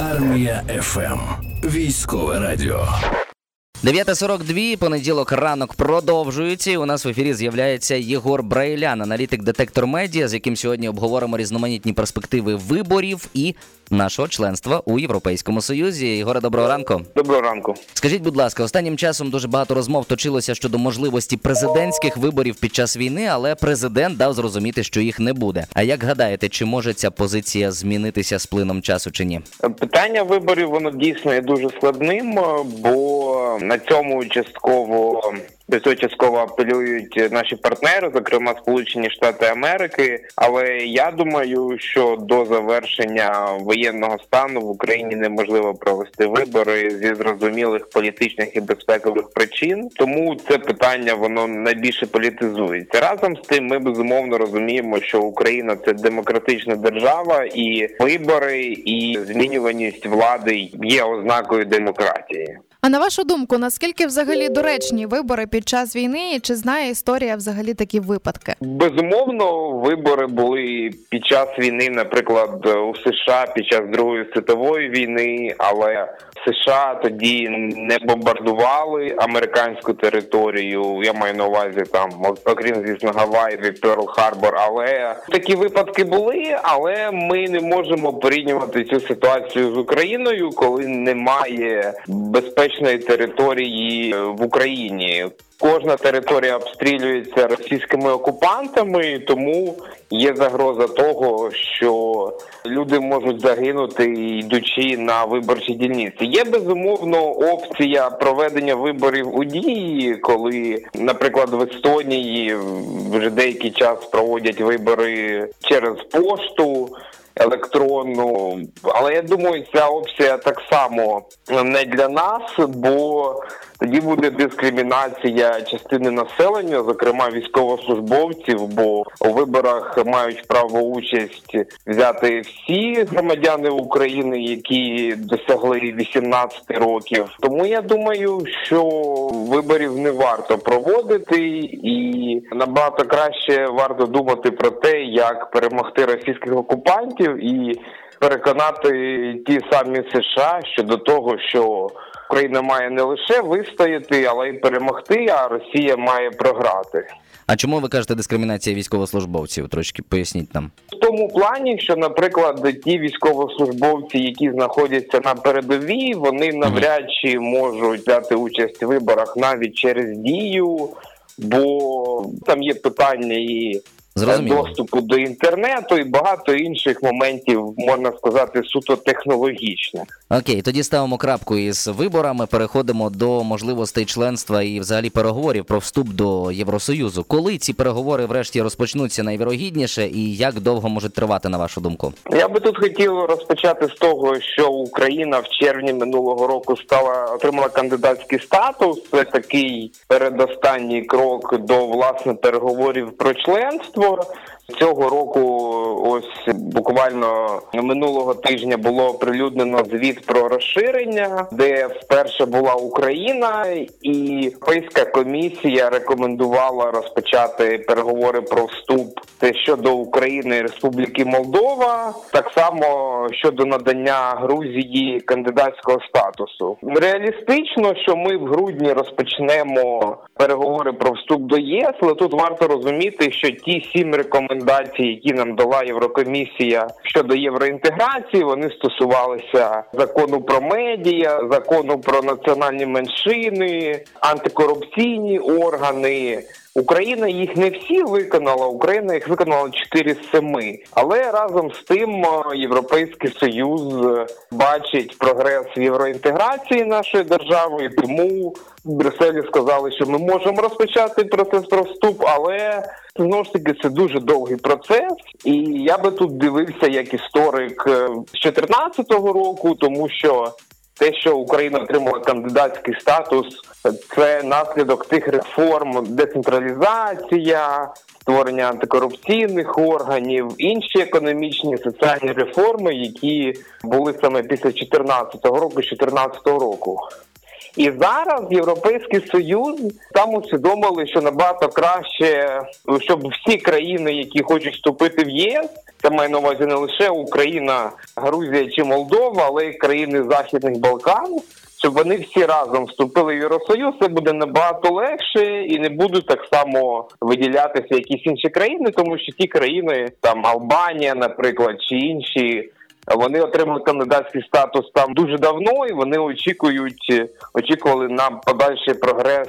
Армія ФМ. Військове радіо. 9.42, понеділок ранок продовжується. і У нас в ефірі з'являється Єгор Брайлян, аналітик детектор медіа, з яким сьогодні обговоримо різноманітні перспективи виборів і нашого членства у Європейському Союзі. Єгоре, доброго ранку. Доброго ранку. Скажіть, будь ласка, останнім часом дуже багато розмов точилося щодо можливості президентських виборів під час війни, але президент дав зрозуміти, що їх не буде. А як гадаєте, чи може ця позиція змінитися з плином часу чи ні? Питання виборів воно дійсно є дуже складним, бо на цьому частково до цього частково апелюють наші партнери, зокрема Сполучені Штати Америки. Але я думаю, що до завершення воєнного стану в Україні неможливо провести вибори зі зрозумілих політичних і безпекових причин. Тому це питання воно найбільше політизується. Разом з тим, ми безумовно розуміємо, що Україна це демократична держава, і вибори і змінюваність влади є ознакою демократії. А на вашу думку, наскільки взагалі доречні вибори під час війни? І Чи знає історія взагалі такі випадки? Безумовно, вибори були під час війни, наприклад, у США під час Другої світової війни, але США тоді не бомбардували американську територію. Я маю на увазі там, окрім звісно, Гавайї, Перл Харбор. Але такі випадки були. Але ми не можемо порівнювати цю ситуацію з Україною, коли немає безпечної території в Україні. Кожна територія обстрілюється російськими окупантами, тому є загроза того, що люди можуть загинути, йдучи на виборчі дільниці. Є безумовно опція проведення виборів у дії, коли, наприклад, в Естонії вже деякий час проводять вибори через пошту електронну. Але я думаю, ця опція так само не для нас, бо тоді буде дискримінація частини населення, зокрема військовослужбовців. Бо у виборах мають право участь взяти всі громадяни України, які досягли 18 років. Тому я думаю, що виборів не варто проводити, і набагато краще варто думати про те, як перемогти російських окупантів і переконати ті самі США щодо того, що Україна має не лише вистояти, але й перемогти. А Росія має програти. А чому ви кажете дискримінація військовослужбовців? Трошки поясніть нам в тому плані, що, наприклад, ті військовослужбовці, які знаходяться на передовій, вони навряд чи можуть взяти участь в виборах навіть через дію, бо там є питання і Зрозуміло. доступу до інтернету і багато інших моментів, можна сказати, суто технологічних. Окей, тоді ставимо крапку із виборами. Переходимо до можливостей членства і взагалі переговорів про вступ до Євросоюзу. Коли ці переговори врешті розпочнуться найвірогідніше, і як довго можуть тривати, на вашу думку? Я би тут хотів розпочати з того, що Україна в червні минулого року стала отримала кандидатський статус. Це такий передостанній крок до власне переговорів про членство. Цього року, ось буквально минулого тижня було прилюднено звіт про розширення, де вперше була Україна, і Європейська комісія рекомендувала розпочати переговори про вступ щодо України Республіки Молдова, так само щодо надання Грузії кандидатського статусу. Реалістично, що ми в грудні розпочнемо переговори про вступ до ЄС, але тут варто розуміти, що ті сім рекомендацій, які нам дала Єврокомісія щодо євроінтеграції, вони стосувалися закону про медіа, закону про національні меншини, антикорупційні органи. Україна їх не всі виконала. Україна їх виконала 4 з 7. Але разом з тим Європейський Союз бачить прогрес євроінтеграції нашої держави, і тому в Брюсселі сказали, що ми можемо розпочати процес про вступ, але знову ж таки це дуже довгий процес. І я би тут дивився як історик з 2014 року, тому що те, що Україна отримала кандидатський статус, це наслідок тих реформ, децентралізація, створення антикорупційних органів, інші економічні соціальні реформи, які були саме після 2014 року, 2014 року. І зараз Європейський Союз там усвідомили, що набагато краще, щоб всі країни, які хочуть вступити в ЄС, Це має на увазі не лише Україна, Грузія чи Молдова, але й країни Західних Балкан. Щоб вони всі разом вступили в Євросоюз, це буде набагато легше і не будуть так само виділятися якісь інші країни, тому що ті країни, там Албанія, наприклад, чи інші. Вони отримали кандидатський статус там дуже давно, і вони очікують, очікували на подальший прогрес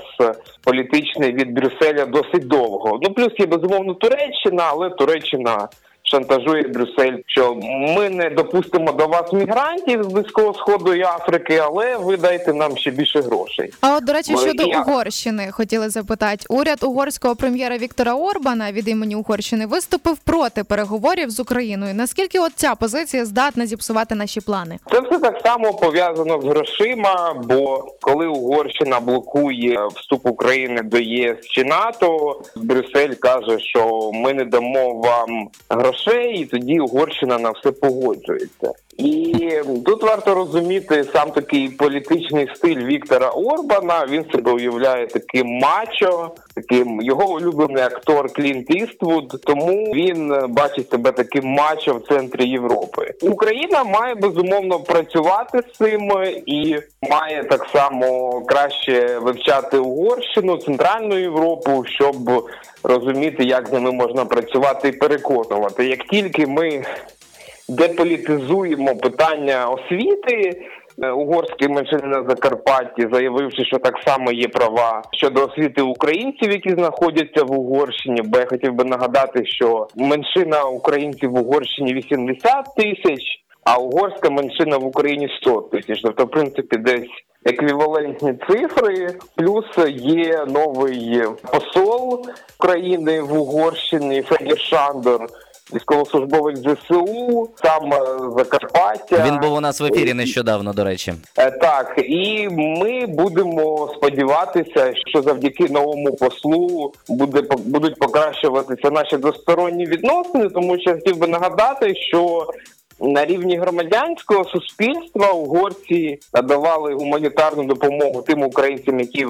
політичний від Брюсселя досить довго. Ну плюс є безумовно Туреччина, але Туреччина шантажує Брюссель, що ми не допустимо до вас мігрантів з близького сходу і Африки, але ви дайте нам ще більше грошей. А от до речі, щодо я- Угорщини, хотіли запитати, уряд угорського прем'єра Віктора Орбана від імені Угорщини виступив проти переговорів з Україною. Наскільки от ця позиція здатна зіпсувати наші плани? Це все так само пов'язано з грошима. Бо коли Угорщина блокує вступ України до ЄС чи НАТО, Брюссель каже, що ми не дамо вам грошей, і тоді Угорщина на все погоджується. І тут варто розуміти сам такий політичний стиль Віктора Орбана. Він себе уявляє таким мачо, таким його улюблений актор Клінт Іствуд. Тому він бачить себе таким мачо в центрі Європи. Україна має безумовно працювати з цим і має так само краще вивчати Угорщину, Центральну Європу, щоб розуміти, як з ними можна працювати і переконувати. Як тільки ми деполітизуємо питання освіти. е, Угорські меншини на Закарпатті, заявивши, що так само є права щодо освіти українців, які знаходяться в Угорщині. Бо я хотів би нагадати, що меншина українців в Угорщині 80 тисяч, а угорська меншина в Україні 100 тисяч. Тобто, в принципі, десь еквівалентні цифри. Плюс є новий посол України в Угорщині Федір Шандор. Військовослужбовець ЗСУ, сам е, Закарпаття. Він був у нас в ефірі нещодавно, до речі. Е, Так, і ми будемо сподіватися, що завдяки новому послу буде будуть покращуватися наші двосторонні відносини, тому що я хотів би нагадати, що на рівні громадянського суспільства угорці надавали гуманітарну допомогу тим українцям, які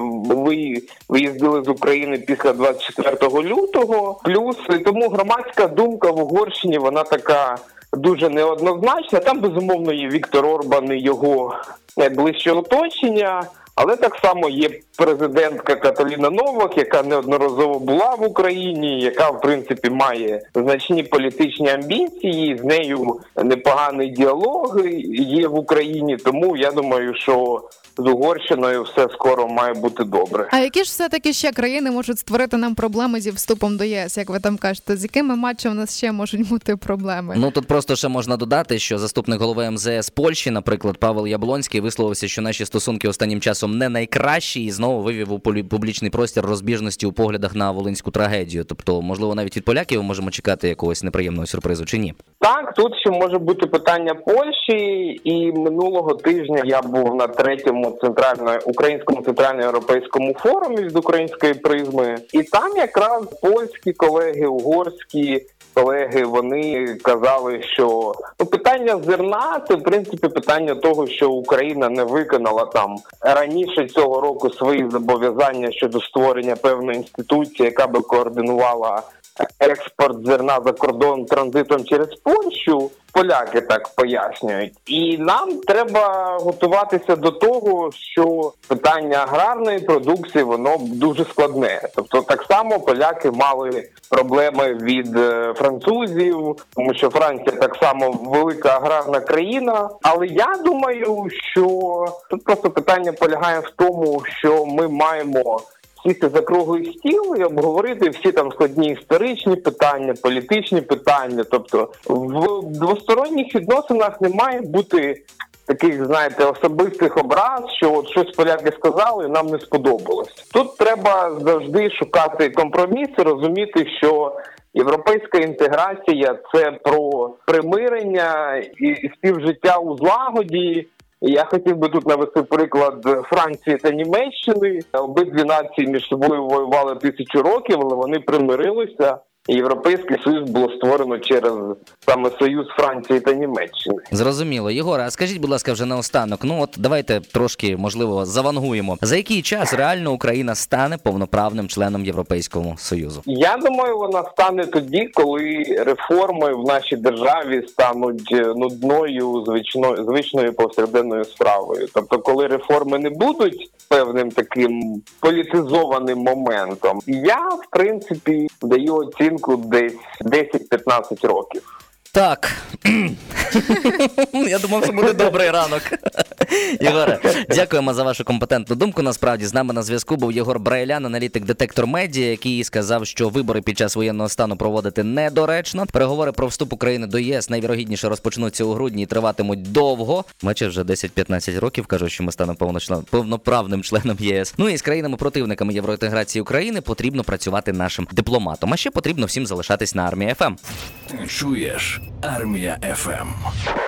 виїздили з України після 24 лютого. Плюс тому громадська думка в Угорщині вона така дуже неоднозначна. Там безумовно є Віктор Орбан і його найближче оточення. Але так само є президентка Каталіна Новак, яка неодноразово була в Україні, яка в принципі має значні політичні амбіції. З нею непоганий діалог є в Україні. Тому я думаю, що з Угорщиною все скоро має бути добре. А які ж все таки ще країни можуть створити нам проблеми зі вступом до ЄС, як ви там кажете? З якими матчами у нас ще можуть бути проблеми? Ну тут просто ще можна додати, що заступник голови МЗС Польщі, наприклад, Павел Яблонський, висловився, що наші стосунки останнім часом не найкращі, і знову вивів у публічний простір розбіжності у поглядах на волинську трагедію. Тобто, можливо, навіть від поляків можемо чекати якогось неприємного сюрпризу чи ні? Так, тут ще може бути питання Польщі, і минулого тижня я був на третьому центрально українському центральноєвропейському форумі від української призми, і там якраз польські колеги, угорські колеги вони казали, що ну питання зерна це в принципі питання того, що Україна не виконала там раніше цього року свої зобов'язання щодо створення певної інституції, яка би координувала експорт зерна за кордон транзитом через Польщу. Поляки так пояснюють, і нам треба готуватися до того, що питання аграрної продукції воно дуже складне. Тобто, так само поляки мали проблеми від е, французів, тому що Франція так само велика аграрна країна. Але я думаю, що тут просто питання полягає в тому, що ми маємо сісти за круглий стіл і обговорити всі там складні історичні питання, політичні питання. Тобто в двосторонніх відносинах не має бути таких, знаєте, особистих образ, що от щось поляки сказали, нам не сподобалось. Тут треба завжди шукати компроміс, розуміти, що. Європейська інтеграція це про примирення і і співжиття у злагоді. Я хотів би тут навести приклад Франції та Німеччини. Обидві нації між собою воювали тисячу років, але вони примирилися. Європейський Союз було створено через саме Союз Франції та Німеччини. Зрозуміло. Єгоре, а скажіть, будь ласка, вже наостанок. Ну от давайте трошки, можливо, завангуємо. За який час реально Україна стане повноправним членом Європейського Союзу? Я думаю, вона стане тоді, коли реформи в нашій державі стануть е, нудною звичною звичною повсякденною справою. Тобто, коли реформи не будуть певним таким політизованим моментом, я в принципі даю оцінку десь 10-15 років. Так. Я думав, що буде добрий ранок. Єгоре, дякуємо за вашу компетентну думку. Насправді з нами на зв'язку був Єгор Брайлян, аналітик детектор медіа, який сказав, що вибори під час воєнного стану проводити недоречно. Переговори про вступ України до ЄС найвірогідніше розпочнуться у грудні і триватимуть довго. Мече вже 10-15 років кажуть, що ми станемо повночлен... повноправним членом єС. Ну і з країнами-противниками євроінтеграції України потрібно працювати нашим дипломатом. А ще потрібно всім залишатись на армії ФМ. Чуєш Армія ФМ.